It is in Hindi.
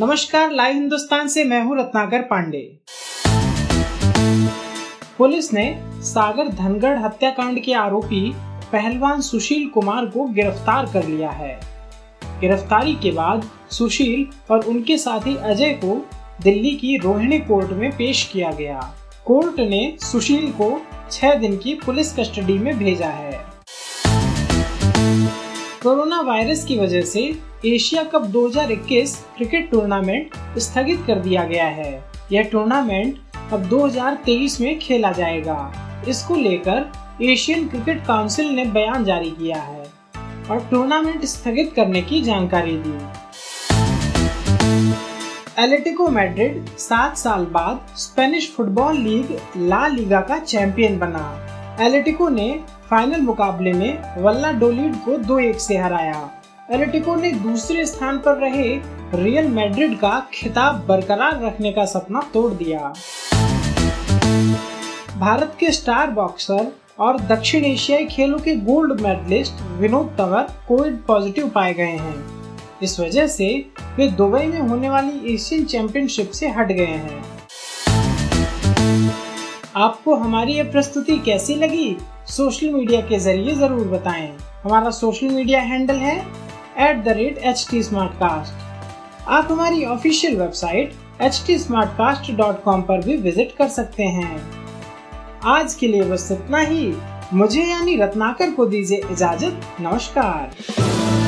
नमस्कार लाइव हिंदुस्तान से मैं हूँ रत्नाकर पांडे। पुलिस ने सागर धनगढ़ हत्याकांड के आरोपी पहलवान सुशील कुमार को गिरफ़्तार कर लिया है। गिरफ्तारी के बाद सुशील और उनके साथी अजय को दिल्ली की रोहिणी कोर्ट में पेश किया गया। कोर्ट ने सुशील को छह दिन की पुलिस कस्टडी में भेजा है। कोरोना वायरस की वजह से एशिया कप 2021 क्रिकेट टूर्नामेंट स्थगित कर दिया गया है। यह टूर्नामेंट अब 2023 में खेला जाएगा। इसको लेकर एशियन क्रिकेट काउंसिल ने बयान जारी किया है और टूर्नामेंट स्थगित करने की जानकारी दी। एलेटिको मैड्रिड सात साल बाद Spanish football league La Liga का चैंपियन बना। एलेटिको ने फाइनल मुकाबले में वल्ला डोलिड को दो एक से हराया। एलेटिको ने दूसरे स्थान पर रहे रियल मैड्रिड का खिताब बरकरार रखने का सपना तोड़ दिया। भारत के स्टार बॉक्सर और दक्षिण एशियाई खेलों के gold medallist Vinod Tanwar Covid positive पाए गए हैं। इस वजह से वे दुबई में होने वाली एशियन चैंपियनशिप से हट गए हैं। आपको हमारी ये प्रस्तुति कैसी लगी? सोशल मीडिया के ज़रिए ज़रूर बताएँ। हमारा सोशल मीडिया हैंडल है at the rate H T आप हमारी ऑफिशियल वेबसाइट एच टी पर भी विज़िट कर सकते हैं। आज के लिए बस इतना ही। मुझे यानी रत्नाकर को दीजिए इजाज़त। नमस्कार।